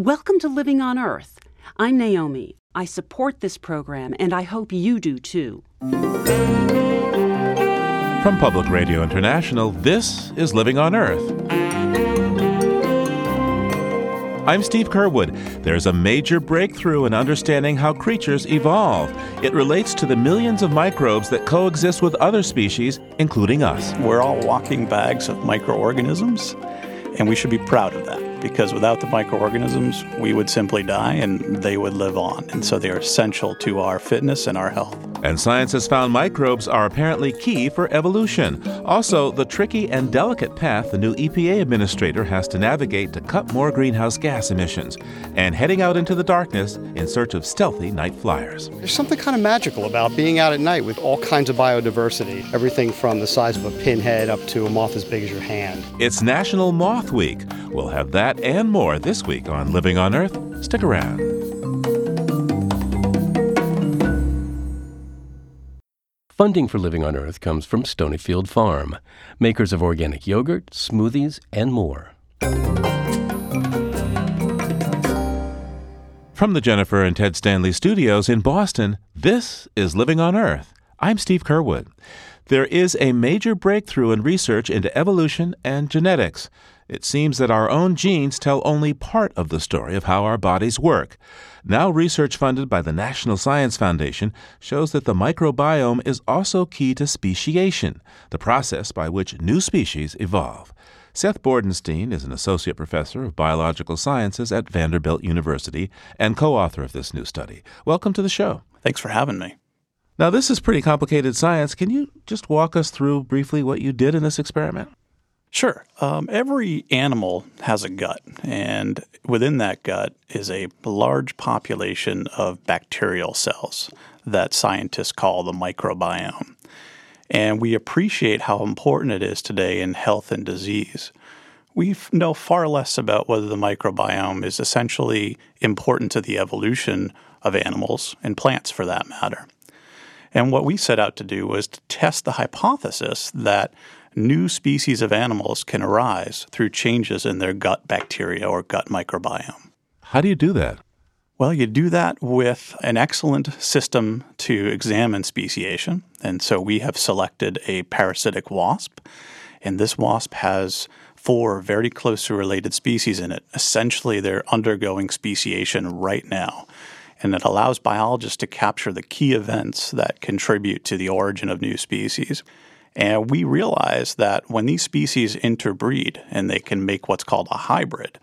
Welcome to Living on Earth. I'm Naomi. I support this program, and I hope you do too. From Public Radio International, this is Living on Earth. I'm Steve Curwood. There's a major breakthrough in understanding how creatures evolve. It relates to the millions of microbes that coexist with other species, including us. We're all walking bags of microorganisms, and we should be proud of that because without the microorganisms, we would simply die and they would live on. And so they are essential to our fitness and our health. And science has found microbes are apparently key for evolution. Also, the tricky and delicate path the new EPA administrator has to navigate to cut more greenhouse gas emissions, and heading out into the darkness in search of stealthy night flyers. There's something kind of magical about being out at night with all kinds of biodiversity, everything from the size of a pinhead up to a moth as big as your hand. It's National Moth Week. We'll have that and more this week on Living on Earth. Stick around. Funding for Living on Earth comes from Stonyfield Farm, makers of organic yogurt, smoothies, and more. From the Jennifer and Ted Stanley studios in Boston, this is Living on Earth. I'm Steve Curwood. There is a major breakthrough in research into evolution and genetics. It seems that our own genes tell only part of the story of how our bodies work. Now, research funded by the National Science Foundation shows that the microbiome is also key to speciation, the process by which new species evolve. Seth Bordenstein is an associate professor of biological sciences at Vanderbilt University and co author of this new study. Welcome to the show. Thanks for having me. Now, this is pretty complicated science. Can you just walk us through briefly what you did in this experiment? Sure. Um, every animal has a gut, and within that gut is a large population of bacterial cells that scientists call the microbiome. And we appreciate how important it is today in health and disease. We know far less about whether the microbiome is essentially important to the evolution of animals and plants for that matter. And what we set out to do was to test the hypothesis that new species of animals can arise through changes in their gut bacteria or gut microbiome. How do you do that? Well, you do that with an excellent system to examine speciation. And so we have selected a parasitic wasp, and this wasp has four very closely related species in it. Essentially, they're undergoing speciation right now. And it allows biologists to capture the key events that contribute to the origin of new species. And we realize that when these species interbreed and they can make what's called a hybrid,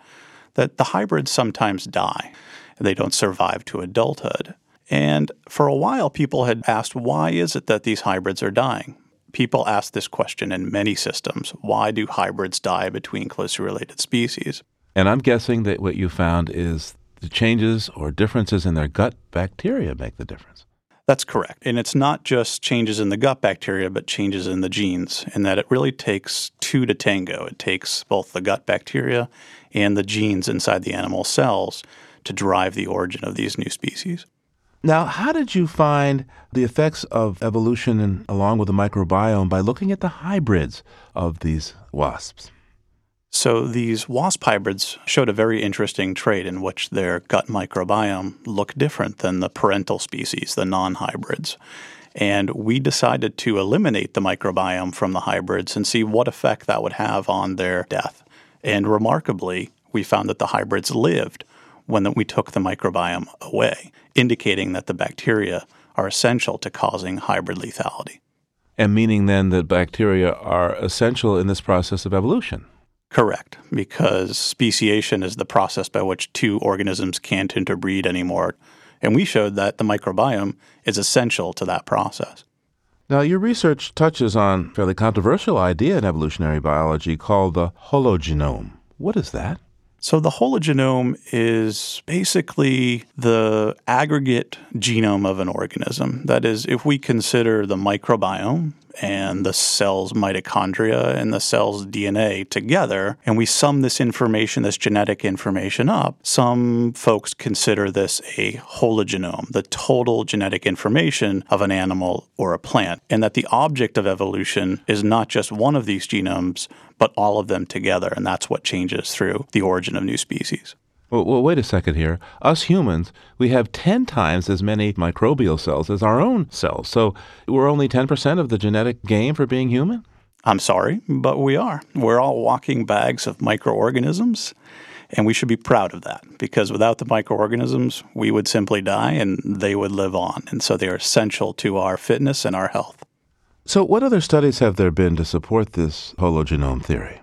that the hybrids sometimes die. They don't survive to adulthood. And for a while, people had asked, why is it that these hybrids are dying? People ask this question in many systems. Why do hybrids die between closely related species? And I'm guessing that what you found is the changes or differences in their gut bacteria make the difference. That's correct. And it's not just changes in the gut bacteria, but changes in the genes, in that it really takes two to tango. It takes both the gut bacteria and the genes inside the animal cells to drive the origin of these new species. Now, how did you find the effects of evolution and along with the microbiome by looking at the hybrids of these wasps? So these wasp hybrids showed a very interesting trait in which their gut microbiome looked different than the parental species, the non hybrids. And we decided to eliminate the microbiome from the hybrids and see what effect that would have on their death. And remarkably, we found that the hybrids lived when we took the microbiome away, indicating that the bacteria are essential to causing hybrid lethality. And meaning then that bacteria are essential in this process of evolution. Correct, because speciation is the process by which two organisms can't interbreed anymore. And we showed that the microbiome is essential to that process. Now, your research touches on a fairly controversial idea in evolutionary biology called the hologenome. What is that? So, the hologenome is basically the aggregate genome of an organism. That is, if we consider the microbiome and the cell's mitochondria and the cell's DNA together, and we sum this information, this genetic information up, some folks consider this a hologenome, the total genetic information of an animal or a plant, and that the object of evolution is not just one of these genomes, but all of them together, and that's what changes through the origin of new species. Well, well, wait a second here. Us humans, we have 10 times as many microbial cells as our own cells. So we're only 10% of the genetic game for being human? I'm sorry, but we are. We're all walking bags of microorganisms, and we should be proud of that because without the microorganisms, we would simply die and they would live on. And so they are essential to our fitness and our health. So, what other studies have there been to support this hologenome theory?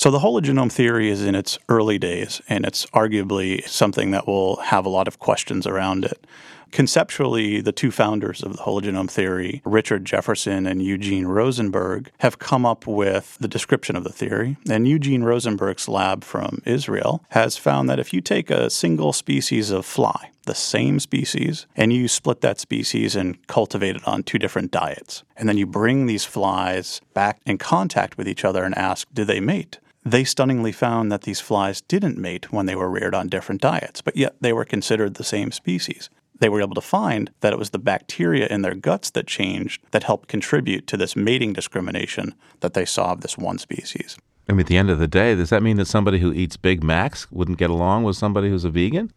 So, the hologenome theory is in its early days, and it's arguably something that will have a lot of questions around it. Conceptually, the two founders of the hologenome theory, Richard Jefferson and Eugene Rosenberg, have come up with the description of the theory. And Eugene Rosenberg's lab from Israel has found that if you take a single species of fly, the same species, and you split that species and cultivate it on two different diets, and then you bring these flies back in contact with each other and ask, do they mate? They stunningly found that these flies didn't mate when they were reared on different diets, but yet they were considered the same species they were able to find that it was the bacteria in their guts that changed that helped contribute to this mating discrimination that they saw of this one species. I mean, at the end of the day, does that mean that somebody who eats Big Macs wouldn't get along with somebody who's a vegan?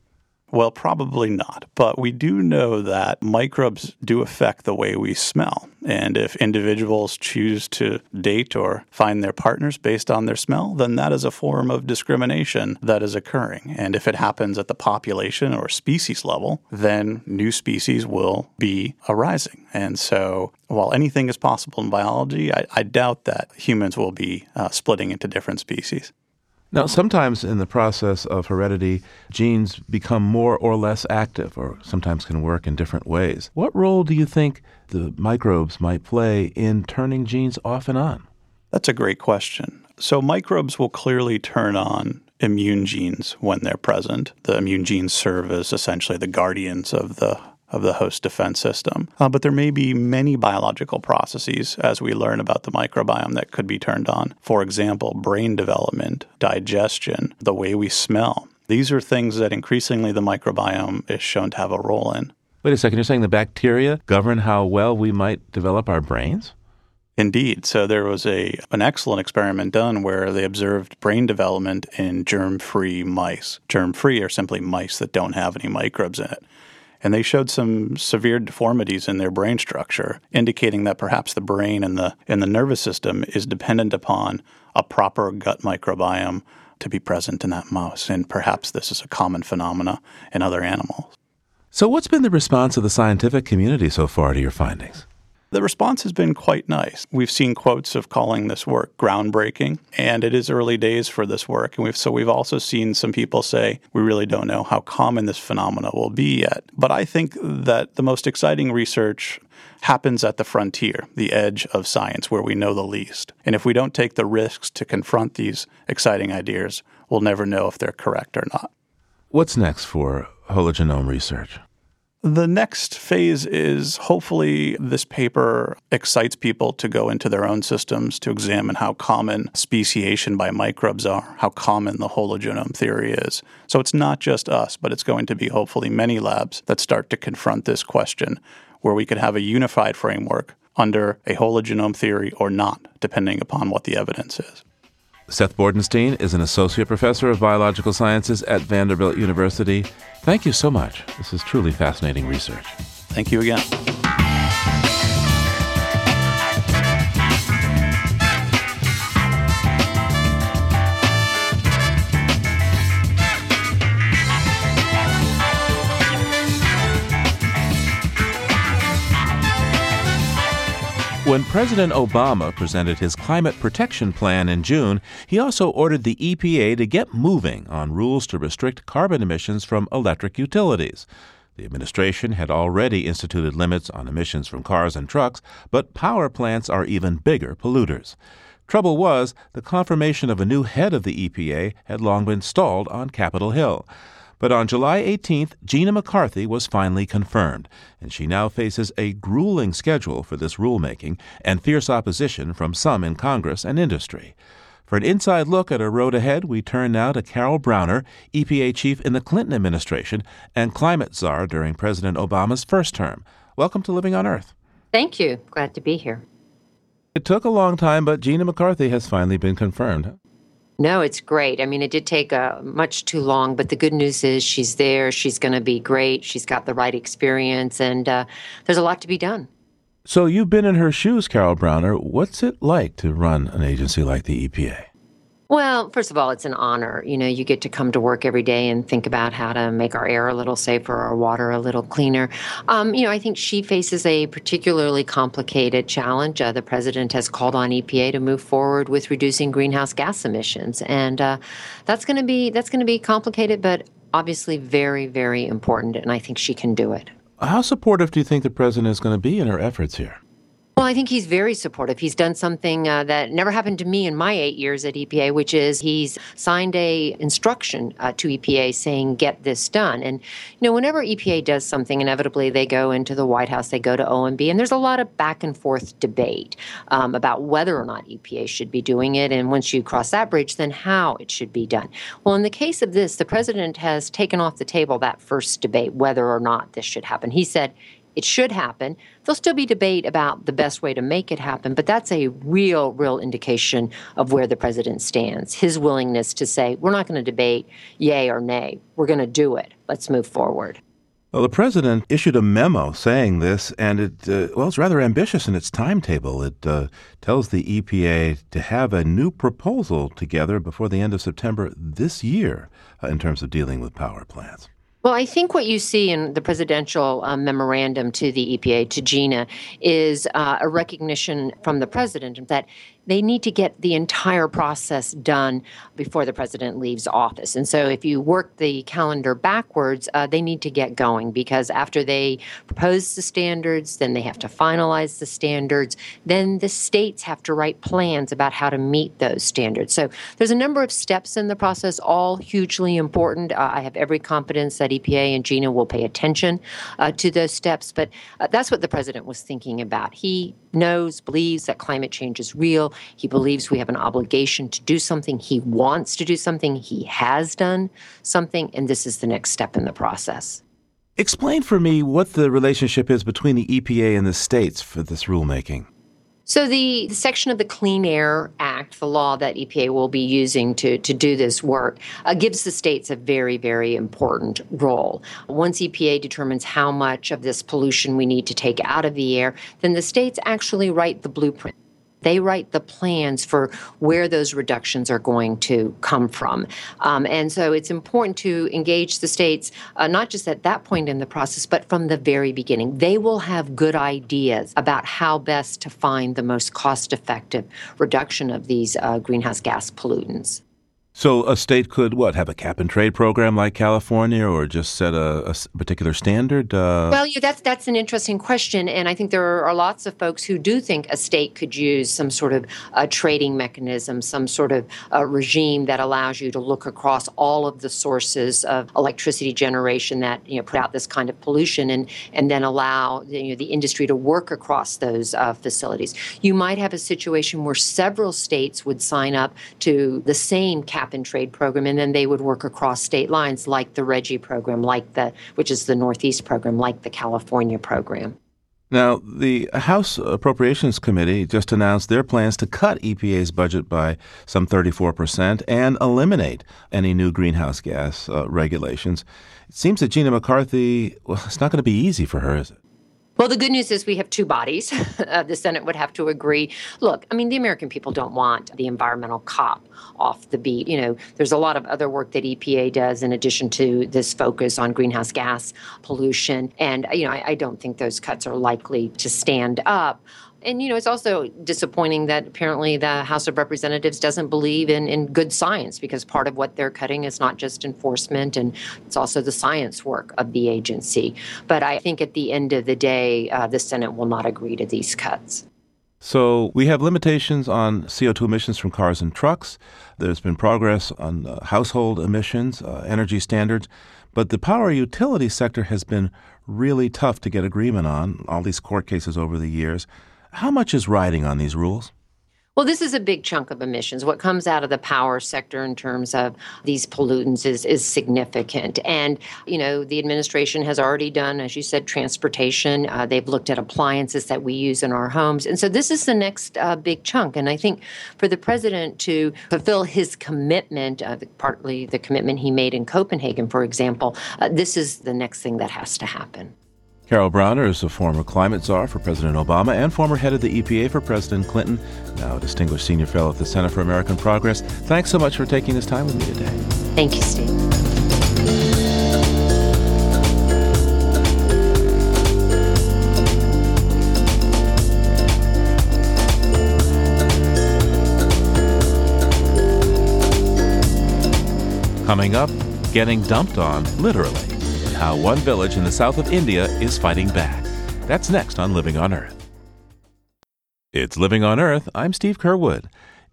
Well, probably not. But we do know that microbes do affect the way we smell. And if individuals choose to date or find their partners based on their smell, then that is a form of discrimination that is occurring. And if it happens at the population or species level, then new species will be arising. And so while anything is possible in biology, I, I doubt that humans will be uh, splitting into different species. Now, sometimes in the process of heredity, genes become more or less active, or sometimes can work in different ways. What role do you think the microbes might play in turning genes off and on? That's a great question. So, microbes will clearly turn on immune genes when they're present. The immune genes serve as essentially the guardians of the of the host defense system. Uh, but there may be many biological processes as we learn about the microbiome that could be turned on. For example, brain development, digestion, the way we smell. These are things that increasingly the microbiome is shown to have a role in. Wait a second, you're saying the bacteria govern how well we might develop our brains? Indeed. So there was a an excellent experiment done where they observed brain development in germ-free mice. Germ-free are simply mice that don't have any microbes in it and they showed some severe deformities in their brain structure, indicating that perhaps the brain and the and the nervous system is dependent upon a proper gut microbiome to be present in that mouse, and perhaps this is a common phenomena in other animals. So, what's been the response of the scientific community so far to your findings? The response has been quite nice. We've seen quotes of calling this work groundbreaking, and it is early days for this work. And we've, so we've also seen some people say, we really don't know how common this phenomena will be yet. But I think that the most exciting research happens at the frontier, the edge of science, where we know the least. And if we don't take the risks to confront these exciting ideas, we'll never know if they're correct or not. What's next for hologenome research? The next phase is hopefully this paper excites people to go into their own systems to examine how common speciation by microbes are, how common the hologenome theory is. So it's not just us, but it's going to be hopefully many labs that start to confront this question where we could have a unified framework under a hologenome theory or not, depending upon what the evidence is. Seth Bordenstein is an associate professor of biological sciences at Vanderbilt University. Thank you so much. This is truly fascinating research. Thank you again. When President Obama presented his climate protection plan in June, he also ordered the EPA to get moving on rules to restrict carbon emissions from electric utilities. The administration had already instituted limits on emissions from cars and trucks, but power plants are even bigger polluters. Trouble was, the confirmation of a new head of the EPA had long been stalled on Capitol Hill. But on July 18th, Gina McCarthy was finally confirmed, and she now faces a grueling schedule for this rulemaking and fierce opposition from some in Congress and industry. For an inside look at her road ahead, we turn now to Carol Browner, EPA chief in the Clinton administration and climate czar during President Obama's first term. Welcome to Living on Earth. Thank you. Glad to be here. It took a long time, but Gina McCarthy has finally been confirmed. No, it's great. I mean, it did take uh, much too long, but the good news is she's there. She's going to be great. She's got the right experience, and uh, there's a lot to be done. So you've been in her shoes, Carol Browner. What's it like to run an agency like the EPA? Well, first of all, it's an honor. You know, you get to come to work every day and think about how to make our air a little safer, our water a little cleaner. Um, you know, I think she faces a particularly complicated challenge. Uh, the president has called on EPA to move forward with reducing greenhouse gas emissions, and uh, that's going to be that's going to be complicated, but obviously very, very important. And I think she can do it. How supportive do you think the president is going to be in her efforts here? Well, I think he's very supportive. He's done something uh, that never happened to me in my eight years at EPA, which is he's signed a instruction uh, to EPA saying get this done. And you know, whenever EPA does something, inevitably they go into the White House, they go to OMB, and there's a lot of back and forth debate um, about whether or not EPA should be doing it. And once you cross that bridge, then how it should be done. Well, in the case of this, the president has taken off the table that first debate whether or not this should happen. He said it should happen. There'll still be debate about the best way to make it happen, but that's a real, real indication of where the president stands. His willingness to say, we're not going to debate yay or nay, we're going to do it. Let's move forward. Well, the president issued a memo saying this, and it uh, well, it's rather ambitious in its timetable. It uh, tells the EPA to have a new proposal together before the end of September this year uh, in terms of dealing with power plants. Well, I think what you see in the presidential uh, memorandum to the EPA, to GINA, is uh, a recognition from the president that they need to get the entire process done before the president leaves office. And so, if you work the calendar backwards, uh, they need to get going because after they propose the standards, then they have to finalize the standards. Then the states have to write plans about how to meet those standards. So, there's a number of steps in the process, all hugely important. Uh, I have every confidence that EPA and GINA will pay attention uh, to those steps, but uh, that's what the president was thinking about. He knows, believes that climate change is real. He believes we have an obligation to do something. He wants to do something. He has done something, and this is the next step in the process. Explain for me what the relationship is between the EPA and the states for this rulemaking. So, the, the, section of the Clean Air Act, the law that EPA will be using to, to do this work, uh, gives the states a very, very important role. Once EPA determines how much of this pollution we need to take out of the air, then the states actually write the blueprint. They write the plans for where those reductions are going to come from. Um, and so it's important to engage the states, uh, not just at that point in the process, but from the very beginning. They will have good ideas about how best to find the most cost effective reduction of these uh, greenhouse gas pollutants. So a state could what have a cap and trade program like California, or just set a, a particular standard? Uh... Well, yeah, that's that's an interesting question, and I think there are lots of folks who do think a state could use some sort of a trading mechanism, some sort of regime that allows you to look across all of the sources of electricity generation that you know put out this kind of pollution, and and then allow you know, the industry to work across those uh, facilities. You might have a situation where several states would sign up to the same cap cap and trade program, and then they would work across state lines, like the RGGI program, like the which is the Northeast program, like the California program. Now, the House Appropriations Committee just announced their plans to cut EPA's budget by some 34% and eliminate any new greenhouse gas uh, regulations. It seems that Gina McCarthy, well, it's not going to be easy for her, is it? Well, the good news is we have two bodies. uh, the Senate would have to agree. Look, I mean, the American people don't want the environmental cop off the beat. You know, there's a lot of other work that EPA does in addition to this focus on greenhouse gas pollution. And, you know, I, I don't think those cuts are likely to stand up. And you know, it's also disappointing that apparently the House of Representatives doesn't believe in, in good science because part of what they're cutting is not just enforcement and it's also the science work of the agency. But I think at the end of the day, uh, the Senate will not agree to these cuts. So we have limitations on CO2 emissions from cars and trucks. There's been progress on uh, household emissions, uh, energy standards, but the power utility sector has been really tough to get agreement on. All these court cases over the years. How much is riding on these rules? Well, this is a big chunk of emissions. What comes out of the power sector in terms of these pollutants is, is significant. And, you know, the administration has already done, as you said, transportation. Uh, they've looked at appliances that we use in our homes. And so this is the next uh, big chunk. And I think for the president to fulfill his commitment, uh, partly the commitment he made in Copenhagen, for example, uh, this is the next thing that has to happen. Carol Browner is a former climate czar for President Obama and former head of the EPA for President Clinton, now a distinguished senior fellow at the Center for American Progress. Thanks so much for taking this time with me today. Thank you, Steve. Coming up, getting dumped on, literally how one village in the south of India is fighting back. That's next on Living on Earth. It's Living on Earth. I'm Steve Curwood.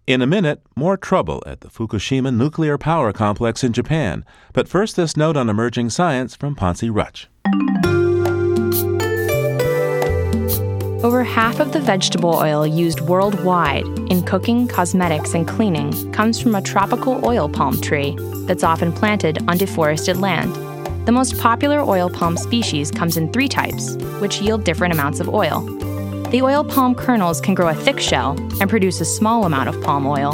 In a minute, more trouble at the Fukushima nuclear power complex in Japan. But first, this note on emerging science from Ponce Rutch. Over half of the vegetable oil used worldwide in cooking, cosmetics, and cleaning comes from a tropical oil palm tree that's often planted on deforested land. The most popular oil palm species comes in three types, which yield different amounts of oil. The oil palm kernels can grow a thick shell and produce a small amount of palm oil.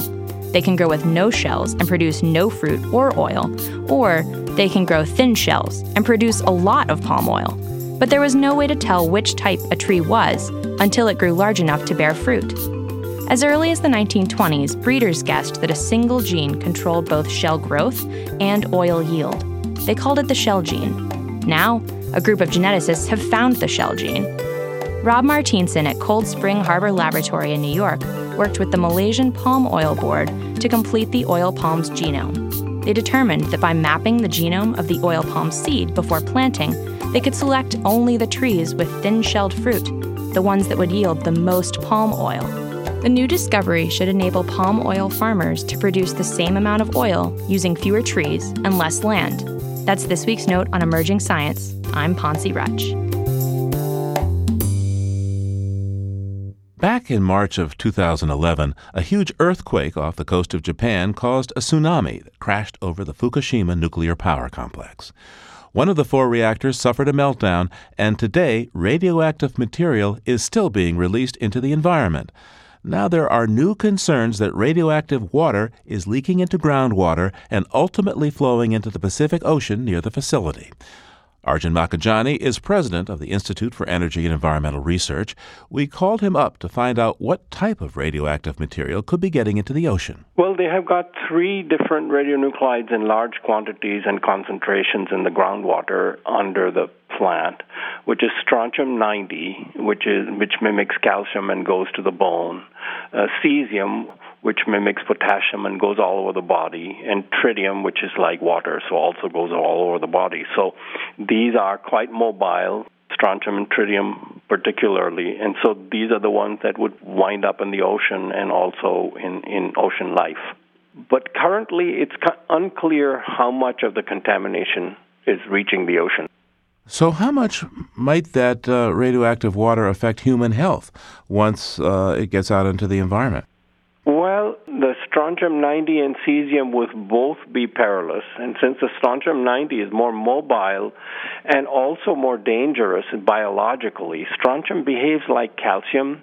They can grow with no shells and produce no fruit or oil, or they can grow thin shells and produce a lot of palm oil. But there was no way to tell which type a tree was until it grew large enough to bear fruit. As early as the 1920s, breeders guessed that a single gene controlled both shell growth and oil yield. They called it the shell gene. Now, a group of geneticists have found the shell gene. Rob Martienssen at Cold Spring Harbor Laboratory in New York worked with the Malaysian Palm Oil Board to complete the oil palm's genome. They determined that by mapping the genome of the oil palm seed before planting, they could select only the trees with thin shelled fruit, the ones that would yield the most palm oil. The new discovery should enable palm oil farmers to produce the same amount of oil using fewer trees and less land. That's this week's note on emerging science. I'm Ponce Rutch. Back in March of 2011, a huge earthquake off the coast of Japan caused a tsunami that crashed over the Fukushima nuclear power complex. One of the four reactors suffered a meltdown, and today radioactive material is still being released into the environment. Now there are new concerns that radioactive water is leaking into groundwater and ultimately flowing into the Pacific Ocean near the facility. Arjun Makhijani is president of the Institute for Energy and Environmental Research. We called him up to find out what type of radioactive material could be getting into the ocean. Well, they have got three different radionuclides in large quantities and concentrations in the groundwater under the plant, which is strontium 90, which is which mimics calcium and goes to the bone, uh, cesium, which mimics potassium and goes all over the body, and tritium, which is like water, so also goes all over the body. So these are quite mobile, strontium and tritium particularly, and so these are the ones that would wind up in the ocean and also in, in ocean life. But currently, it's unclear how much of the contamination is reaching the ocean. So, how much might that uh, radioactive water affect human health once uh, it gets out into the environment? Well, the strontium 90 and cesium would both be perilous. And since the strontium 90 is more mobile and also more dangerous biologically, strontium behaves like calcium,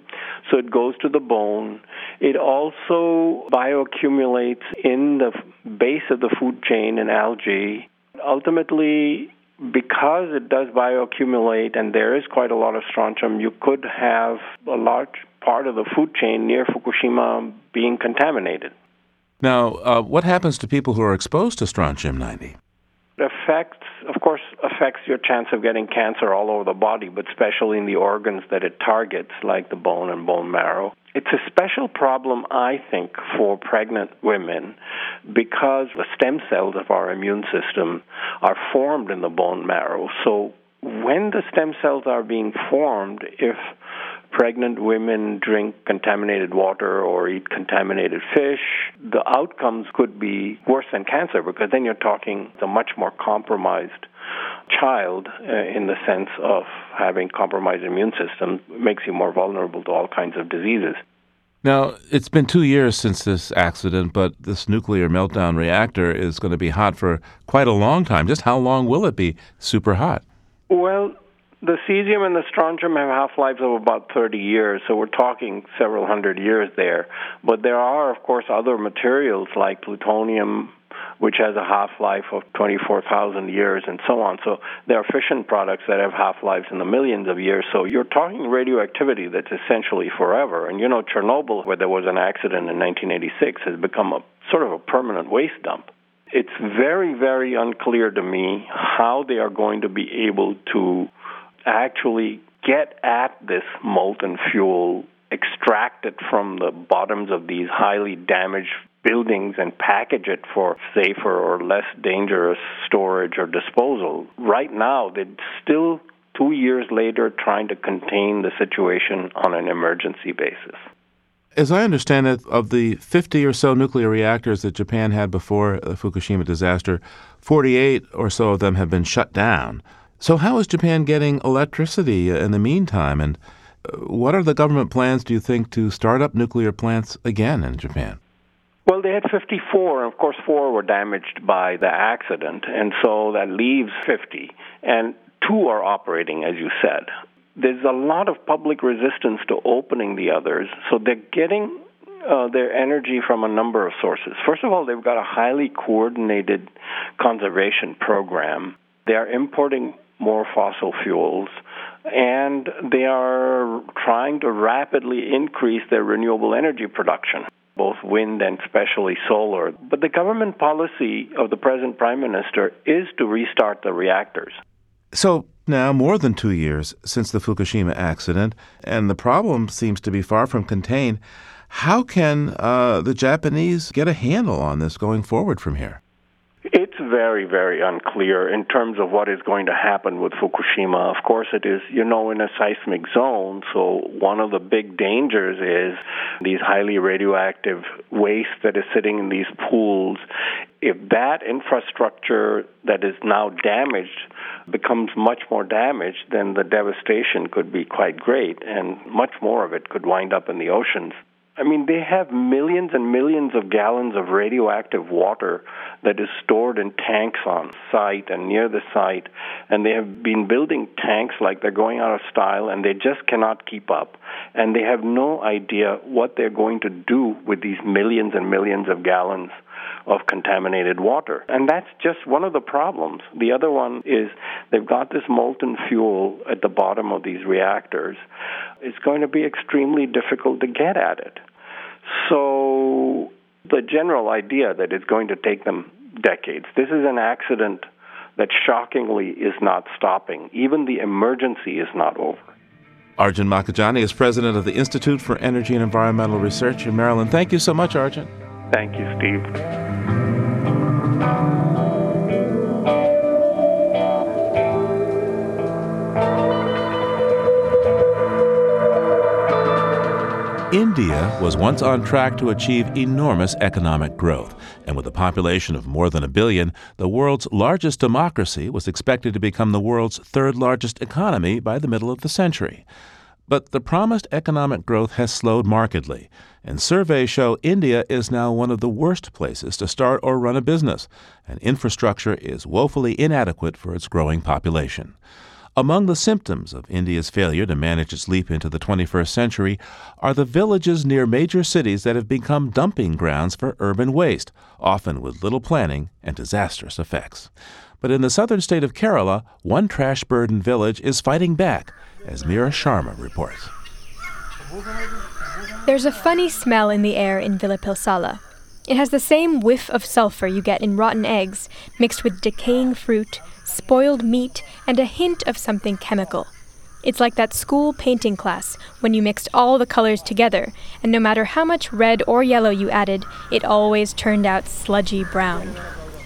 so it goes to the bone. It also bioaccumulates in the base of the food chain in algae. Ultimately, because it does bioaccumulate and there is quite a lot of strontium, you could have a large part of the food chain near Fukushima being contaminated. Now, uh, what happens to people who are exposed to strontium 90? It affects, of course, affects your chance of getting cancer all over the body, but especially in the organs that it targets, like the bone and bone marrow. It's a special problem, I think, for pregnant women because the stem cells of our immune system are formed in the bone marrow. So when the stem cells are being formed, if pregnant women drink contaminated water or eat contaminated fish, the outcomes could be worse than cancer because then you're talking a much more compromised child uh, in the sense of having compromised immune system makes you more vulnerable to all kinds of diseases. Now, it's been two years since this accident, but this nuclear meltdown reactor is going to be hot for quite a long time. Just how long will it be super hot? Well, the cesium and the strontium have half lives of about 30 years, so we're talking several hundred years there. But there are, of course, other materials like plutonium, which has a half life of 24,000 years, and so on. So there are fission products that have half lives in the millions of years. So you're talking radioactivity that's essentially forever. And you know, Chernobyl, where there was an accident in 1986, has become a sort of a permanent waste dump. It's very, very unclear to me how they are going to be able to actually get at this molten fuel, extract it from the bottoms of these highly damaged buildings and package it for safer or less dangerous storage or disposal. Right now, they're still two years later trying to contain the situation on an emergency basis. As I understand it, of the 50 or so nuclear reactors that Japan had before the Fukushima disaster, 48 or so of them have been shut down. So, how is Japan getting electricity in the meantime? And uh, what are the government plans, do you think, to start up nuclear plants again in Japan? Well, they had 54, and of course, four were damaged by the accident, and so that leaves 50. And two are operating, as you said. There's a lot of public resistance to opening the others, so they're getting uh, their energy from a number of sources. First of all, they've got a highly coordinated conservation program. They are importing more fossil fuels, and they are trying to rapidly increase their renewable energy production both wind and especially solar. But the government policy of the present prime minister is to restart the reactors. So, now more than two years since the Fukushima accident, and the problem seems to be far from contained. How can uh, the Japanese get a handle on this going forward from here? Very, very unclear in terms of what is going to happen with Fukushima. Of course, it is, you know, in a seismic zone, so one of the big dangers is these highly radioactive waste that is sitting in these pools. If that infrastructure that is now damaged becomes much more damaged, then the devastation could be quite great, and much more of it could wind up in the oceans. I mean, they have millions and millions of gallons of radioactive water that is stored in tanks on site and near the site, and they have been building tanks like they're going out of style, and they just cannot keep up. And they have no idea what they're going to do with these millions and millions of gallons of contaminated water. And that's just one of the problems. The other one is they've got this molten fuel at the bottom of these reactors. It's going to be extremely difficult to get at it. So the general idea that it's going to take them decades. This is an accident that shockingly is not stopping. Even the emergency is not over. Arjun Makhijani is president of the Institute for Energy and Environmental Research in Maryland. Thank you so much, Arjun. Thank you, Steve. India was once on track to achieve enormous economic growth, and with a population of more than a billion, the world's largest democracy was expected to become the world's third largest economy by the middle of the century. But the promised economic growth has slowed markedly, and surveys show India is now one of the worst places to start or run a business, and infrastructure is woefully inadequate for its growing population. Among the symptoms of India's failure to manage its leap into the 21st century are the villages near major cities that have become dumping grounds for urban waste, often with little planning and disastrous effects. But in the southern state of Kerala, one trash burdened village is fighting back, as Mira Sharma reports. There's a funny smell in the air in Vilapilsala. It has the same whiff of sulfur you get in rotten eggs, mixed with decaying fruit, spoiled meat, and a hint of something chemical. It's like that school painting class when you mixed all the colors together, and no matter how much red or yellow you added, it always turned out sludgy brown.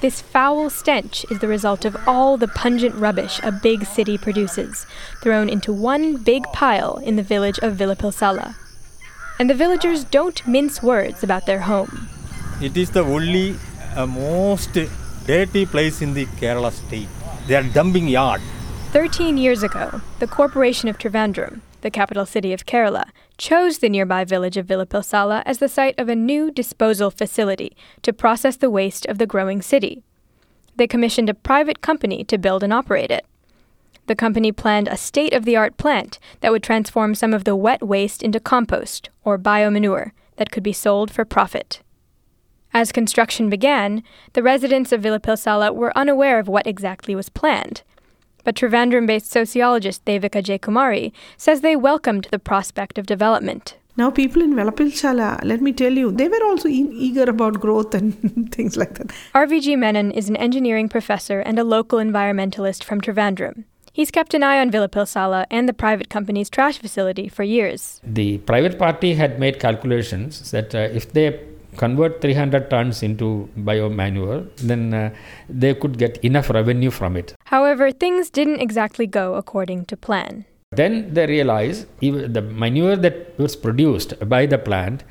This foul stench is the result of all the pungent rubbish a big city produces, thrown into one big pile in the village of Villapilsala. And the villagers don't mince words about their home. It is the only uh, most dirty place in the Kerala state. They are dumping yard. 13 years ago, the Corporation of Trivandrum, the capital city of Kerala, chose the nearby village of Villapilsala as the site of a new disposal facility to process the waste of the growing city. They commissioned a private company to build and operate it. The company planned a state of the art plant that would transform some of the wet waste into compost, or biomanure, that could be sold for profit. As construction began, the residents of Villapilsala were unaware of what exactly was planned. But Trivandrum based sociologist Devika J. Kumari says they welcomed the prospect of development. Now, people in Villapilsala, let me tell you, they were also e- eager about growth and things like that. RVG Menon is an engineering professor and a local environmentalist from Trivandrum. He's kept an eye on Villapilsala and the private company's trash facility for years. The private party had made calculations that uh, if they convert 300 tons into biomanure, then uh, they could get enough revenue from it. However, things didn't exactly go according to plan. Then they realized even the manure that was produced by the plant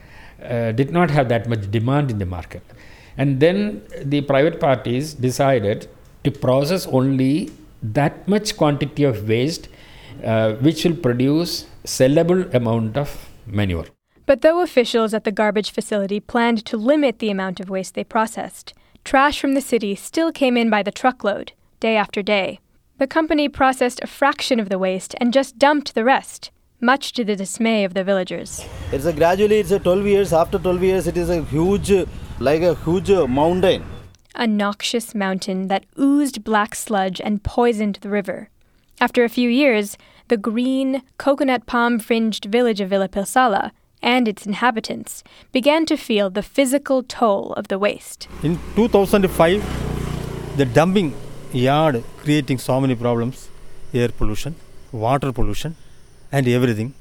uh, did not have that much demand in the market. And then the private parties decided to process only that much quantity of waste uh, which will produce sellable amount of manure. But though officials at the garbage facility planned to limit the amount of waste they processed, trash from the city still came in by the truckload, day after day. The company processed a fraction of the waste and just dumped the rest, much to the dismay of the villagers. It's a gradually, it's a 12 years. After 12 years, it is a huge, like a huge mountain. A noxious mountain that oozed black sludge and poisoned the river. After a few years, the green, coconut palm fringed village of Villapilsala and its inhabitants began to feel the physical toll of the waste. In 2005, the dumping yard creating so many problems air pollution, water pollution, and everything.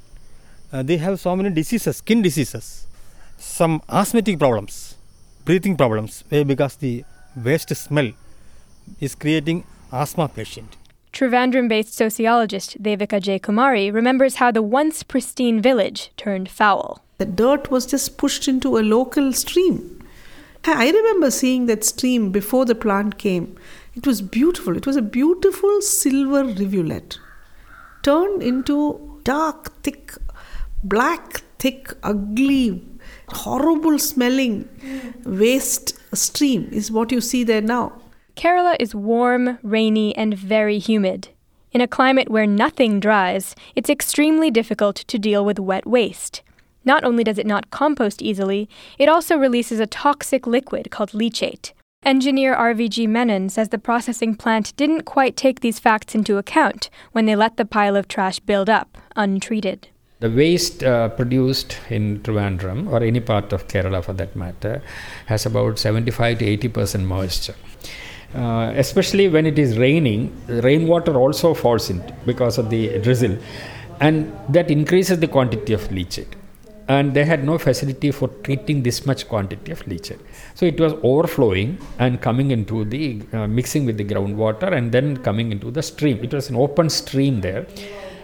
Uh, they have so many diseases, skin diseases, some asthmatic problems, breathing problems, because the waste smell is creating asthma patient. Trivandrum based sociologist Devika J. Kumari remembers how the once pristine village turned foul. The dirt was just pushed into a local stream. I remember seeing that stream before the plant came. It was beautiful. It was a beautiful silver rivulet turned into dark, thick, black, thick, ugly, horrible smelling waste stream, is what you see there now. Kerala is warm, rainy, and very humid. In a climate where nothing dries, it's extremely difficult to deal with wet waste. Not only does it not compost easily, it also releases a toxic liquid called leachate. Engineer RVG Menon says the processing plant didn't quite take these facts into account when they let the pile of trash build up, untreated. The waste uh, produced in Trivandrum or any part of Kerala for that matter has about 75 to 80 percent moisture. Uh, especially when it is raining, rainwater also falls in because of the drizzle, and that increases the quantity of leachate. And they had no facility for treating this much quantity of leachate. So it was overflowing and coming into the uh, mixing with the groundwater and then coming into the stream. It was an open stream there,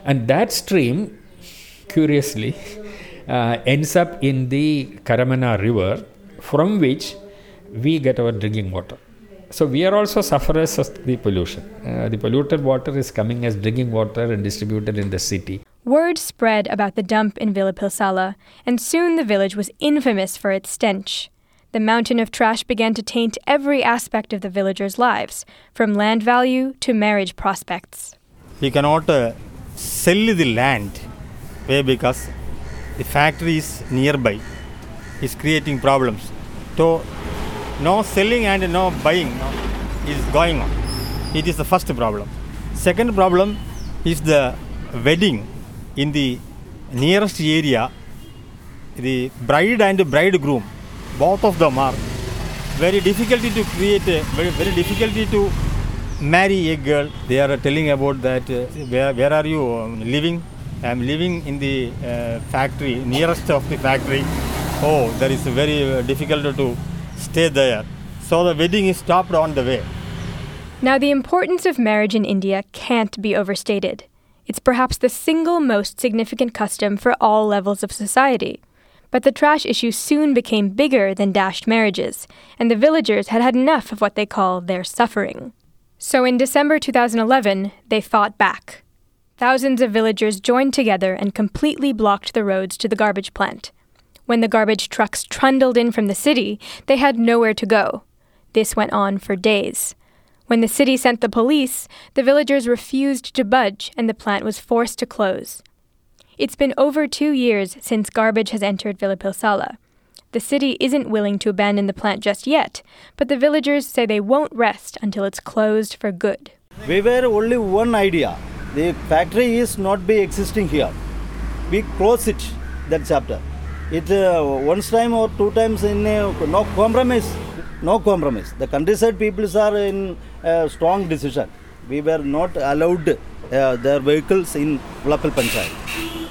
and that stream, curiously, uh, ends up in the Karamana River, from which we get our drinking water. So we are also sufferers of the pollution. Uh, the polluted water is coming as drinking water and distributed in the city. Word spread about the dump in Villapilsala, and soon the village was infamous for its stench. The mountain of trash began to taint every aspect of the villagers' lives, from land value to marriage prospects. We cannot uh, sell the land where because the factory is nearby. It's creating problems. So no selling and no buying is going on. It is the first problem. Second problem is the wedding in the nearest area. The bride and the bridegroom, both of them are very difficulty to create, a, very very difficulty to marry a girl. They are telling about that. Uh, where where are you um, living? I am living in the uh, factory, nearest of the factory. Oh, that is very uh, difficult to stay there. So the wedding is stopped on the way. Now, the importance of marriage in India can't be overstated. It's perhaps the single most significant custom for all levels of society. But the trash issue soon became bigger than dashed marriages, and the villagers had had enough of what they call their suffering. So in December 2011, they fought back. thousands of villagers joined together and completely blocked the roads to the garbage plant. When the garbage trucks trundled in from the city, they had nowhere to go. This went on for days. When the city sent the police, the villagers refused to budge and the plant was forced to close. It's been over two years since garbage has entered Villapilsala. The city isn't willing to abandon the plant just yet, but the villagers say they won't rest until it's closed for good. We were only one idea. The factory is not be existing here. We close it, that chapter. It uh, once time or two times in uh, no compromise. No compromise. The countryside peoples are in a strong decision. We were not allowed uh, their vehicles in Vlapal Panchayat.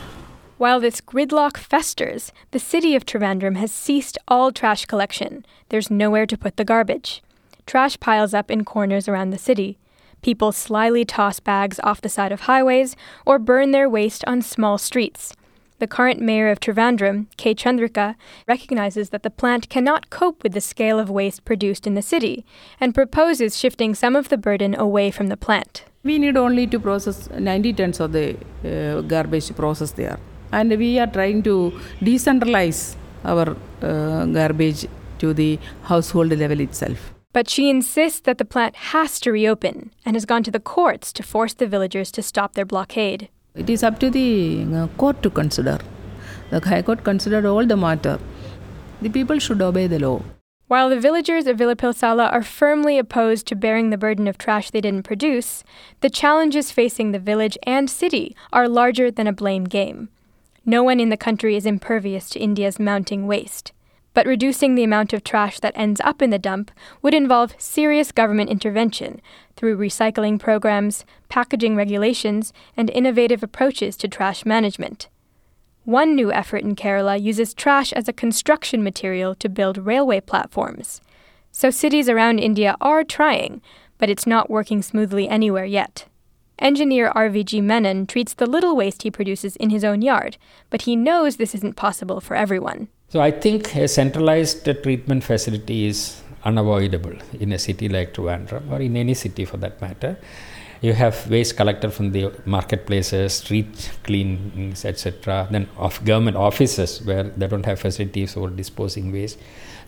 While this gridlock festers, the city of Trivandrum has ceased all trash collection. There's nowhere to put the garbage. Trash piles up in corners around the city. People slyly toss bags off the side of highways or burn their waste on small streets. The current mayor of Trivandrum, K. Chandrika, recognizes that the plant cannot cope with the scale of waste produced in the city and proposes shifting some of the burden away from the plant. We need only to process 90 tons of the uh, garbage process there and we are trying to decentralize our uh, garbage to the household level itself. But she insists that the plant has to reopen and has gone to the courts to force the villagers to stop their blockade. It is up to the uh, court to consider. The High Court considered all the matter. The people should obey the law. While the villagers of Villapilsala are firmly opposed to bearing the burden of trash they didn't produce, the challenges facing the village and city are larger than a blame game. No one in the country is impervious to India's mounting waste. But reducing the amount of trash that ends up in the dump would involve serious government intervention through recycling programs, packaging regulations, and innovative approaches to trash management. One new effort in Kerala uses trash as a construction material to build railway platforms. So cities around India are trying, but it's not working smoothly anywhere yet. Engineer RVG Menon treats the little waste he produces in his own yard, but he knows this isn't possible for everyone. So I think a centralized treatment facility is unavoidable in a city like Trivandrum or in any city for that matter. You have waste collected from the marketplaces, street cleanings, etc. Then of government offices where they don't have facilities for disposing waste.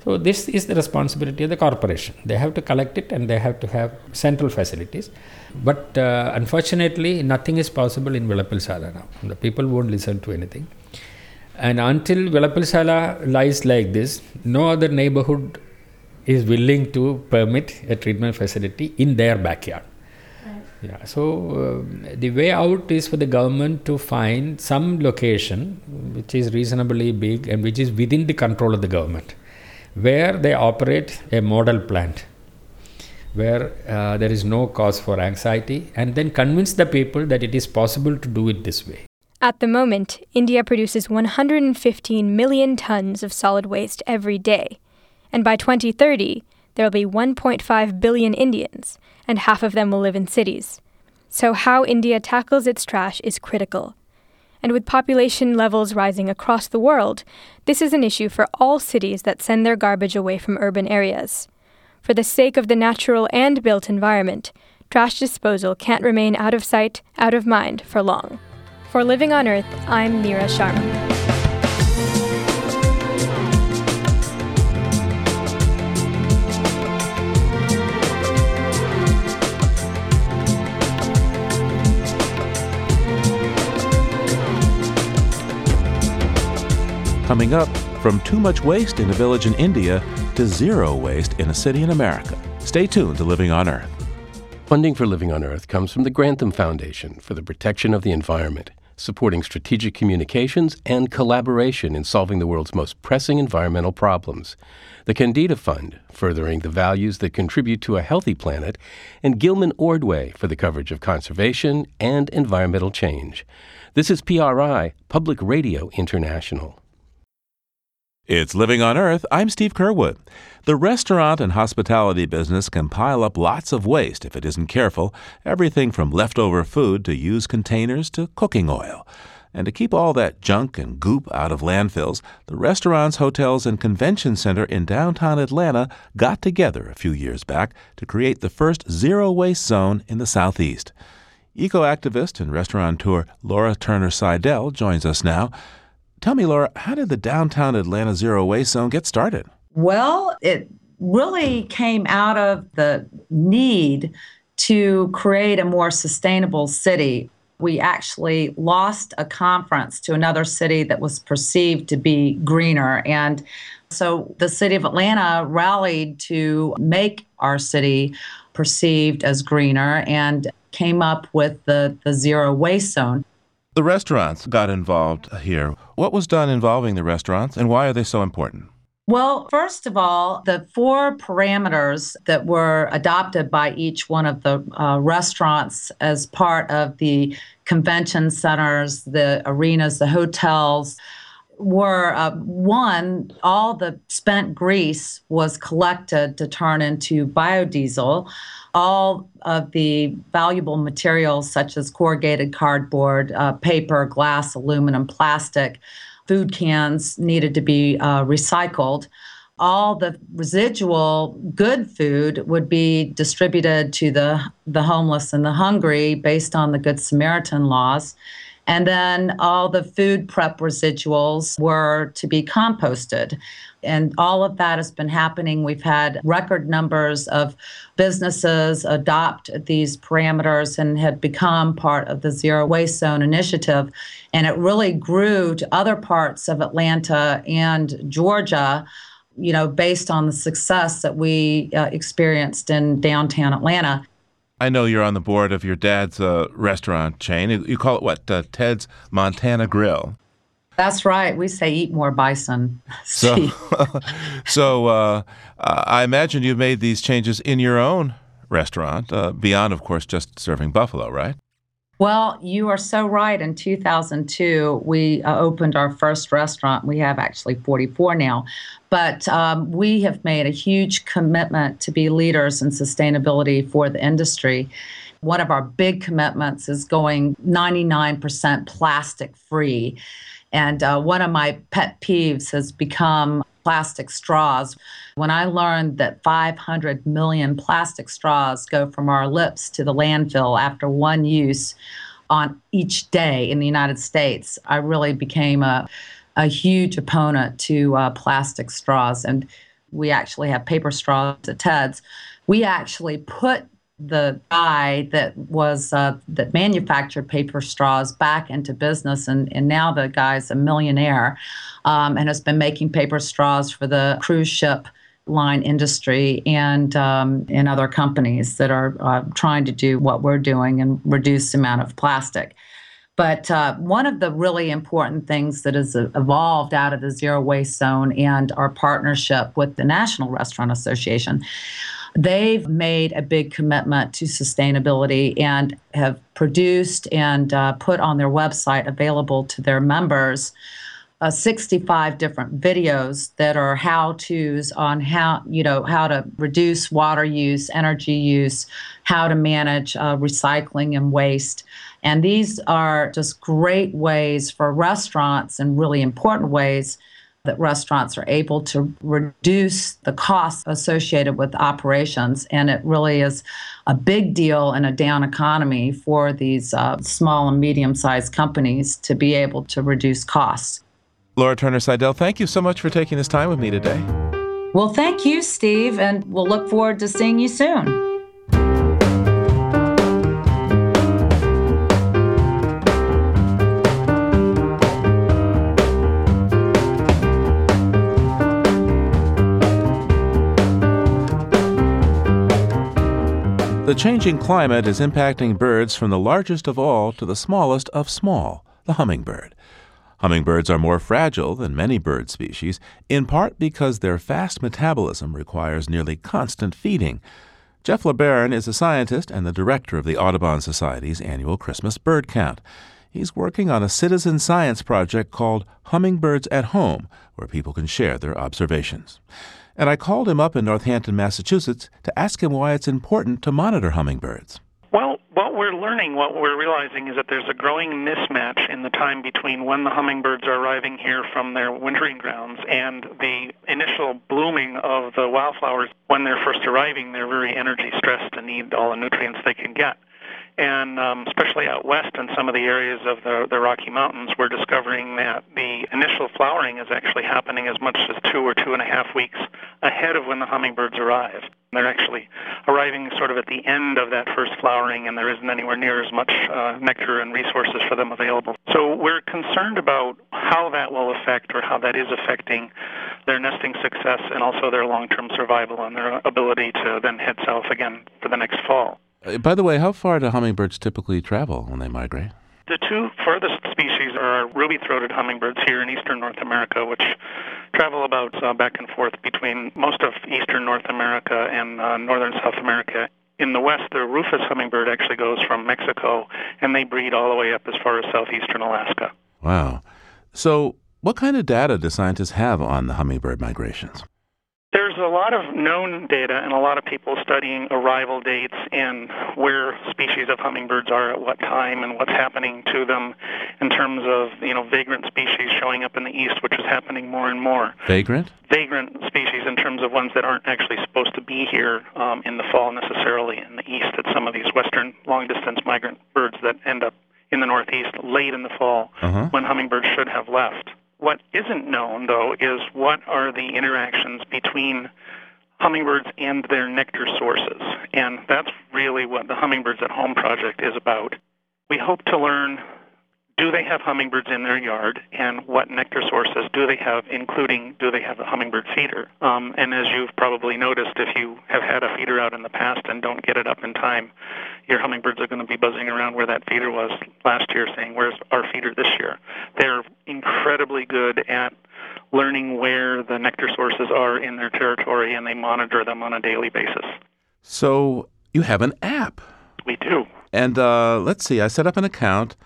So this is the responsibility of the corporation. They have to collect it and they have to have central facilities. But uh, unfortunately, nothing is possible in Villapilsala now. The people won't listen to anything. And until Villapilsala lies like this, no other neighborhood is willing to permit a treatment facility in their backyard. Yeah, so uh, the way out is for the government to find some location which is reasonably big and which is within the control of the government where they operate a model plant where uh, there is no cause for anxiety and then convince the people that it is possible to do it this way. At the moment, India produces 115 million tons of solid waste every day. And by 2030, there will be 1.5 billion Indians, and half of them will live in cities. So, how India tackles its trash is critical and with population levels rising across the world, this is an issue for all cities that send their garbage away from urban areas. For the sake of the natural and built environment, trash disposal can't remain out of sight, out of mind for long. For Living on Earth, I'm Mira Sharma. Coming up, from too much waste in a village in India to zero waste in a city in America. Stay tuned to Living on Earth. Funding for Living on Earth comes from the Grantham Foundation for the Protection of the Environment, supporting strategic communications and collaboration in solving the world's most pressing environmental problems. The Kendeda Fund, furthering the values that contribute to a healthy planet, and Gilman Ordway for the coverage of conservation and environmental change. This is PRI, Public Radio International. It's Living on Earth. I'm Steve Curwood. The restaurant and hospitality business can pile up lots of waste if it isn't careful, everything from leftover food to used containers to cooking oil. And to keep all that junk and goop out of landfills, the restaurants, hotels, and convention center in downtown Atlanta got together a few years back to create the first zero waste zone in the Southeast. Eco activist and restaurateur Laura Turner Seydel joins us now. Tell me, Laura, how did the downtown Atlanta Zero Waste Zone get started? Well, it really came out of the need to create a more sustainable city. We actually lost a conference to another city that was perceived to be greener. And so the city of Atlanta rallied to make our city perceived as greener and came up with the, the zero waste zone. The restaurants got involved here. What was done involving the restaurants and why are they so important? Well, first of all, the four parameters that were adopted by each one of the uh, restaurants as part of the convention centers, the arenas, the hotels were uh, one, all the spent grease was collected to turn into biodiesel all of the valuable materials such as corrugated cardboard, uh, paper, glass, aluminum, plastic, food cans needed to be uh, recycled. All the residual good food would be distributed to the, the homeless and the hungry based on the Good Samaritan laws. And then all the food prep residuals were to be composted. And all of that has been happening. We've had record numbers of businesses adopt these parameters and had become part of the Zero Waste Zone initiative. And it really grew to other parts of Atlanta and Georgia you know, based on the success that we uh, experienced in downtown Atlanta. I know you're on the board of your dad's uh, restaurant chain. You call it what? Uh, Ted's Montana Grill. That's right. We say eat more bison. so, so uh, I imagine you've made these changes in your own restaurant, uh, beyond, of course, just serving buffalo, right? Well, you are so right. In 2002, we uh, opened our first restaurant. We have actually 44 now. But um, we have made a huge commitment to be leaders in sustainability for the industry. One of our big commitments is going 99% plastic free. And uh, one of my pet peeves has become plastic straws. When I learned that 500 million plastic straws go from our lips to the landfill after one use on each day in the United States, I really became a, a huge opponent to uh, plastic straws. And we actually have paper straws at TED's. We actually put the guy that was uh, that manufactured paper straws back into business, and, and now the guy's a millionaire um, and has been making paper straws for the cruise ship line industry and um, and other companies that are uh, trying to do what we're doing and reduce the amount of plastic. But uh, one of the really important things that has evolved out of the zero waste zone and our partnership with the National Restaurant Association They've made a big commitment to sustainability and have produced and uh, put on their website available to their members uh, 65 different videos that are how to's on how you know how to reduce water use energy use how to manage uh, recycling and waste. And these are just great ways for restaurants and really important ways that restaurants are able to reduce the costs associated with operations. And it really is a big deal in a down economy for these uh, small and medium sized companies to be able to reduce costs. Laura Turner Seydel, thank you so much for taking this time with me today. Well, thank you, Steve, and we'll look forward to seeing you soon. The changing climate is impacting birds from the largest of all to the smallest of small, the hummingbird. Hummingbirds are more fragile than many bird species, in part because their fast metabolism requires nearly constant feeding. Geoff LeBaron is a scientist and the director of the Audubon Society's annual Christmas bird count. He's working on a citizen science project called Hummingbirds at Home, where people can share their observations and I called him up in Northampton, Massachusetts, to ask him why it's important to monitor hummingbirds. Well, what we're learning, what we're realizing is that there's a growing mismatch in the time between when the hummingbirds are arriving here from their wintering grounds and the initial blooming of the wildflowers. When they're first arriving, they're very energy stressed and need all the nutrients they can get. And um, especially out west in some of the areas of the, the Rocky Mountains, we're discovering that the initial flowering is actually happening as much as two or two and a half weeks ahead of when the hummingbirds arrive. They're actually arriving sort of at the end of that first flowering, and there isn't anywhere near as much uh, nectar and resources for them available. So we're concerned about how that will affect or how that is affecting their nesting success and also their long term survival and their ability to then head south again for the next fall. Uh, By the way, how far do hummingbirds typically travel when they migrate? The two furthest species are ruby throated hummingbirds here in eastern North America, which travel about uh, back and forth between most of eastern North America and uh, northern South America. In the west, the rufous hummingbird actually goes from Mexico, and they breed all the way up as far as southeastern Alaska. Wow. So, what kind of data do scientists have on the hummingbird migrations? There's a lot of known data and a lot of people studying arrival dates and where species of hummingbirds are at what time and what's happening to them in terms of, you know, vagrant species showing up in the east, which is happening more and more. Vagrant? Vagrant species in terms of ones that aren't actually supposed to be here um, in the fall necessarily in the east. It's some of these western long distance migrant birds that end up in the northeast late in the fall Uh-huh. when hummingbirds should have left. What isn't known, though, is what are the interactions between hummingbirds and their nectar sources. And that's really what the Hummingbirds at Home project is about. We hope to learn do they have hummingbirds in their yard and what nectar sources do they have, including do they have a hummingbird feeder? Um, and as you've probably noticed, if you have had a feeder out in the past and don't get it up in time, your hummingbirds are going to be buzzing around where that feeder was last year saying, Where's our feeder this year? They're incredibly good at learning where the nectar sources are in their territory and they monitor them on a daily basis. So, you have an app. We do. And uh, let's see, I set up an account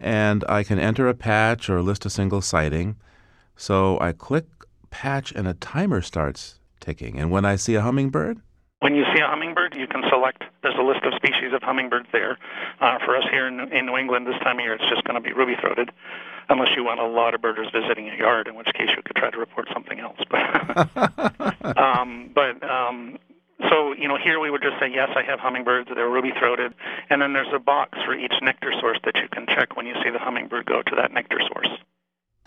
and I can enter a patch or list a single sighting. So I click patch and a timer starts ticking. And when I see a hummingbird, When you see a hummingbird, you can select. There's a list of species of hummingbirds there. Uh, for us here in, in New England this time of year, it's just going to be ruby throated, unless you want a lot of birders visiting your yard, in which case you could try to report something else. But, um, but um, so you know, here we would just say yes, I have hummingbirds. They're ruby throated, and then there's a box for each nectar source that you can check when you see the hummingbird go to that nectar source.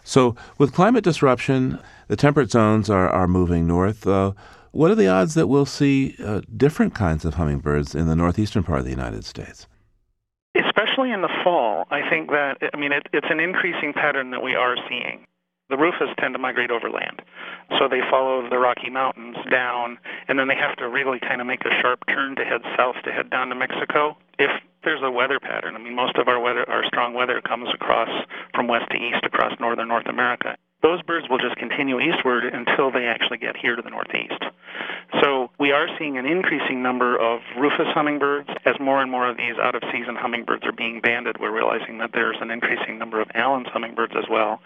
so with climate disruption, the temperate zones are, are moving north. Uh, what are the odds that we'll see uh, different kinds of hummingbirds in the northeastern part of the United States? especially in the fall, I think that I mean it, it's an increasing pattern that we are seeing. The rufous tend to migrate overland, so they follow the Rocky Mountains down, and then they have to really kind of make a sharp turn to head south to head down to Mexico. If there's a weather pattern, I mean, most of our weather, our strong weather, comes across from west to east across northern North America. Those birds will just continue eastward until they actually get here to the northeast. So we are seeing an increasing number of rufous hummingbirds. As more and more of these out of season hummingbirds are being banded, we're realizing that there's an increasing number of Allen's hummingbirds as well.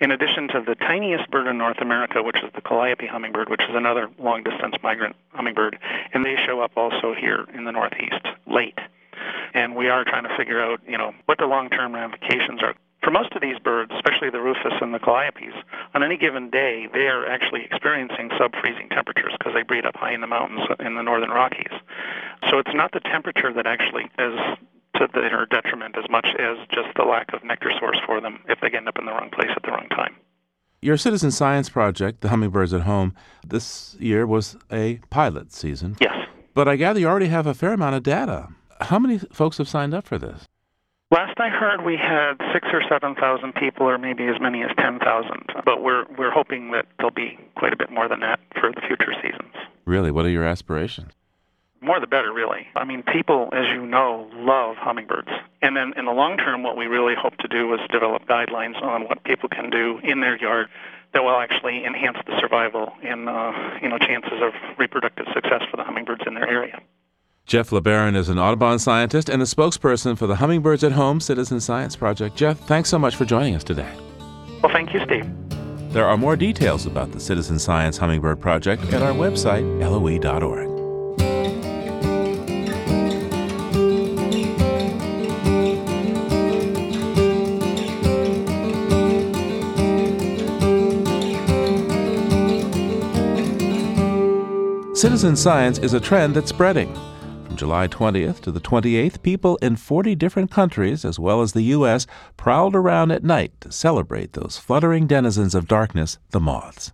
In addition to the tiniest bird in North America, which is the calliope hummingbird, which is another long distance migrant hummingbird, and they show up also here in the northeast late. And we are trying to figure out, you know, what the long term ramifications are. For most of these birds, especially the rufous and the calliopes, on any given day, they are actually experiencing sub-freezing temperatures because they breed up high in the mountains in the northern Rockies. So it's not the temperature that actually is to their detriment as much as just the lack of nectar source for them if they end up in the wrong place at the wrong time. Your citizen science project, the Hummingbirds at Home, this year was a pilot season. Yes. But I gather you already have a fair amount of data. How many folks have signed up for this? Last I heard, we had six or seven thousand people, or maybe as many as ten thousand. But we're we're hoping that there'll be quite a bit more than that for the future seasons. Really, what are your aspirations? More the better, really. I mean, people, as you know, love hummingbirds. And then in the long term, what we really hope to do is develop guidelines on what people can do in their yard that will actually enhance the survival and uh, you know chances of reproductive success for the hummingbirds in their area. Geoff LeBaron is an Audubon scientist and a spokesperson for the Hummingbirds at Home Citizen Science Project. Geoff, thanks so much for joining us today. Well, thank you, Steve. There are more details about the Citizen Science Hummingbird Project at our website, loe.org. Citizen science is a trend that's spreading. July 20th to the 28th, people in 40 different countries, as well as the U.S., prowled around at night to celebrate those fluttering denizens of darkness, the moths.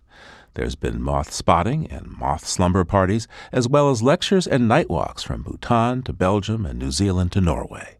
There's been moth spotting and moth slumber parties, as well as lectures and night walks from Bhutan to Belgium and New Zealand to Norway.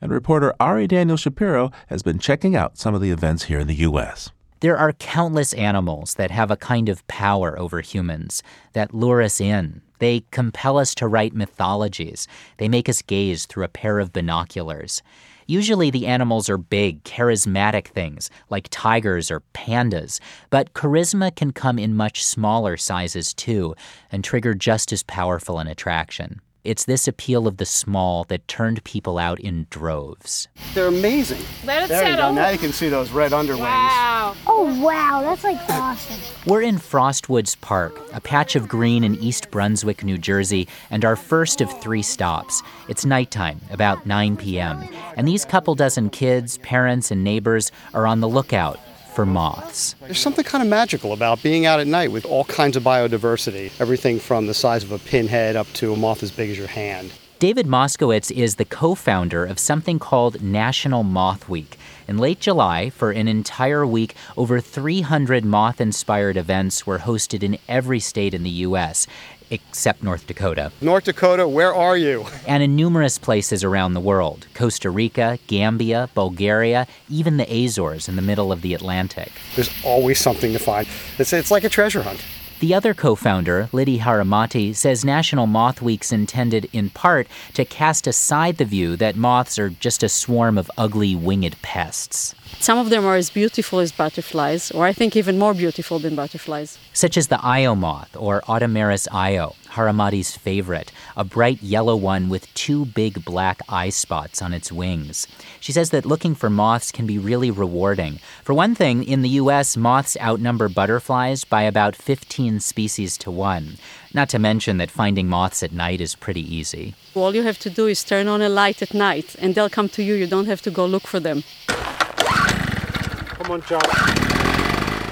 And reporter Ari Daniel Shapiro has been checking out some of the events here in the U.S. There are countless animals that have a kind of power over humans that lure us in. They compel us to write mythologies. They make us gaze through a pair of binoculars. Usually the animals are big, charismatic things, like tigers or pandas, but charisma can come in much smaller sizes too and trigger just as powerful an attraction. It's this appeal of the small that turned people out in droves. They're amazing. Let it there you go. Now you can see those red underwings. Wow. Oh, wow. That's like awesome. We're in Frostwoods Park, a patch of green in East Brunswick, New Jersey, and our first of three stops. It's nighttime, about 9 p.m., and these couple dozen kids, parents, and neighbors are on the lookout for moths. There's something kind of magical about being out at night with all kinds of biodiversity, everything from the size of a pinhead up to a moth as big as your hand. David Moskowitz is the co founder of something called National Moth Week. In late July, for an entire week, over 300 moth inspired events were hosted in every state in the U.S., except North Dakota. North Dakota, where are you? And in numerous places around the world Costa Rica, Gambia, Bulgaria, even the Azores in the middle of the Atlantic. There's always something to find. It's, it's like a treasure hunt. The other co founder, Liti Haramaty, says National Moth Week's intended, in part, to cast aside the view that moths are just a swarm of ugly winged pests. Some of them are as beautiful as butterflies, or I think even more beautiful than butterflies. Such as the Io moth, or Automeris io, Haramaty's favorite, a bright yellow one with two big black eye spots on its wings. She says that looking for moths can be really rewarding. For one thing, in the U.S., moths outnumber butterflies by about 15 species to one. Not to mention that finding moths at night is pretty easy. All you have to do is turn on a light at night, and they'll come to you. You don't have to go look for them. Come on, John.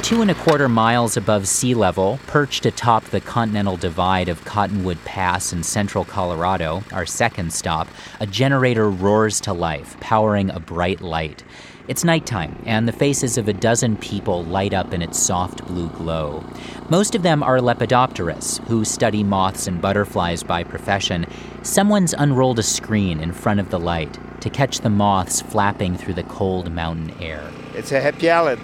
Two and a quarter miles above sea level, perched atop the continental divide of Cottonwood Pass in central Colorado, our second stop, a generator roars to life, powering a bright light. It's nighttime, and the faces of a dozen people light up in its soft blue glow. Most of them are lepidopterists, who study moths and butterflies by profession. Someone's unrolled a screen in front of the light to catch the moths flapping through the cold mountain air. It's a Hepialid,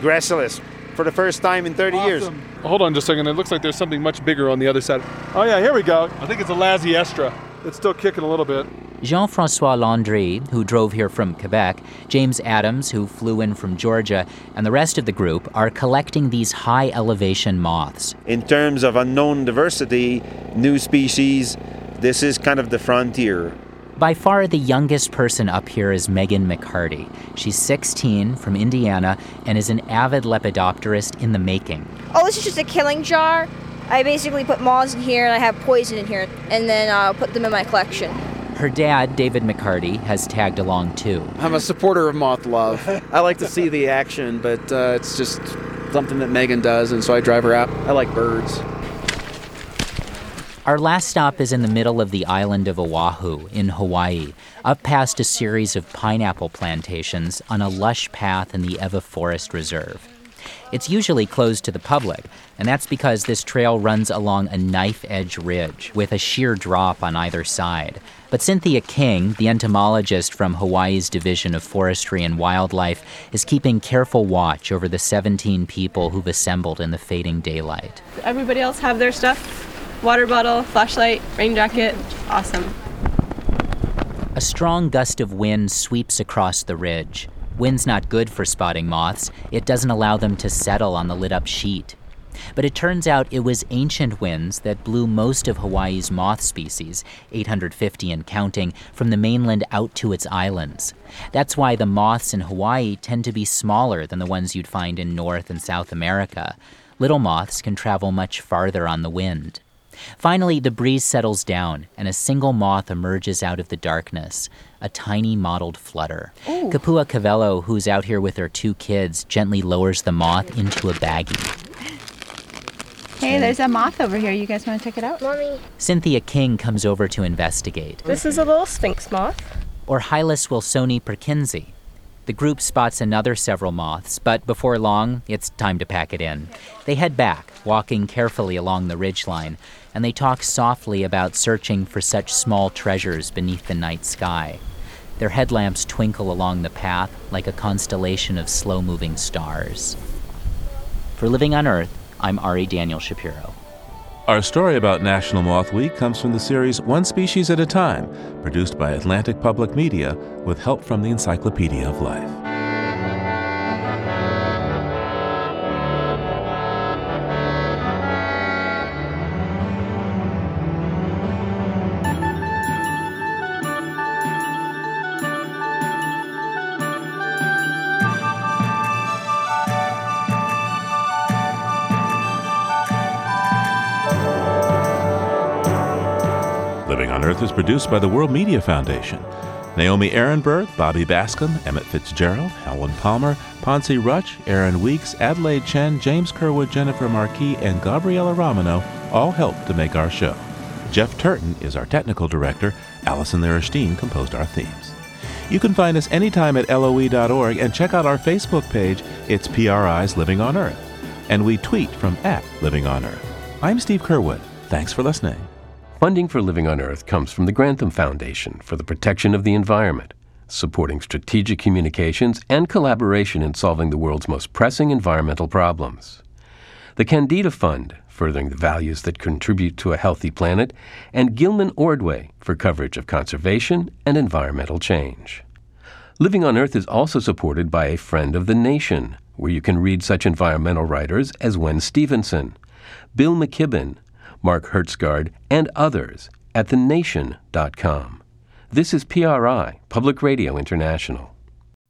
gracilis, for the first time in 30 years. Hold on just a second. It looks like there's something much bigger on the other side. Oh, yeah, here we go. I think it's a Lasiestra. It's still kicking a little bit. Jean Francois Landry, who drove here from Quebec, James Adams, who flew in from Georgia, and the rest of the group are collecting these high elevation moths. In terms of unknown diversity, new species, this is kind of the frontier. By far the youngest person up here is Megan McCarty. She's 16 from Indiana and is an avid lepidopterist in the making. Oh, this is just a killing jar. I basically put moths in here and I have poison in here, and then I'll put them in my collection. Her dad, David McCarty, has tagged along too. I'm a supporter of moth love. I like to see the action, but uh, it's just something that Megan does, and so I drive her out. I like birds. Our last stop is in the middle of the island of Oahu in Hawaii, up past a series of pineapple plantations on a lush path in the Ewa Forest Reserve. It's usually closed to the public, and that's because this trail runs along a knife edge ridge with a sheer drop on either side. But Cynthia King, the entomologist from Hawaii's Division of Forestry and Wildlife, is keeping careful watch over the 17 people who've assembled in the fading daylight. Everybody else have their stuff water bottle, flashlight, rain jacket. Awesome. A strong gust of wind sweeps across the ridge. Wind's not good for spotting moths, it doesn't allow them to settle on the lit up sheet. But it turns out it was ancient winds that blew most of Hawaii's moth species, 850 and counting, from the mainland out to its islands. That's why the moths in Hawaii tend to be smaller than the ones you'd find in North and South America. Little moths can travel much farther on the wind. Finally, the breeze settles down, and a single moth emerges out of the darkness a tiny mottled flutter. Ooh. Kapua Cavello, who's out here with her two kids, gently lowers the moth into a baggie. Hey, there's a moth over here. You guys want to check it out? Mommy. Cynthia King comes over to investigate. This is a little sphinx moth. Or Hyles wilsoni perkinsi. The group spots another several moths, but before long, it's time to pack it in. They head back, walking carefully along the ridgeline, and they talk softly about searching for such small treasures beneath the night sky. Their headlamps twinkle along the path like a constellation of slow moving stars. For Living on Earth, I'm Ari Daniel Shapiro. Our story about National Moth Week comes from the series One Species at a Time, produced by Atlantic Public Media with help from the Encyclopedia of Life. Produced by the World Media Foundation. Naomi Arenberg, Bobby Bascomb, Emmett Fitzgerald, Helen Palmer, Ponce Rutch, Aaron Weeks, Adelaide Chen, James Curwood, Jennifer Marquis, and Gabriella Romano all helped to make our show. Jeff Turton is our technical director. Allison Lierstein composed our themes. You can find us anytime at loe.org and check out our Facebook page. It's PRI's Living on Earth. And we tweet from at Living on Earth. I'm Steve Curwood. Thanks for listening. Funding for Living on Earth comes from the Grantham Foundation for the Protection of the Environment, supporting strategic communications and collaboration in solving the world's most pressing environmental problems. The Kendeda Fund, furthering the values that contribute to a healthy planet, and Gilman Ordway for coverage of conservation and environmental change. Living on Earth is also supported by a Friend of the Nation, where you can read such environmental writers as Wen Stephenson, Bill McKibben, Mark Hertsgaard, and others at thenation.com. This is PRI, Public Radio International.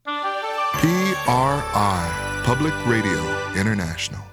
PRI, Public Radio International.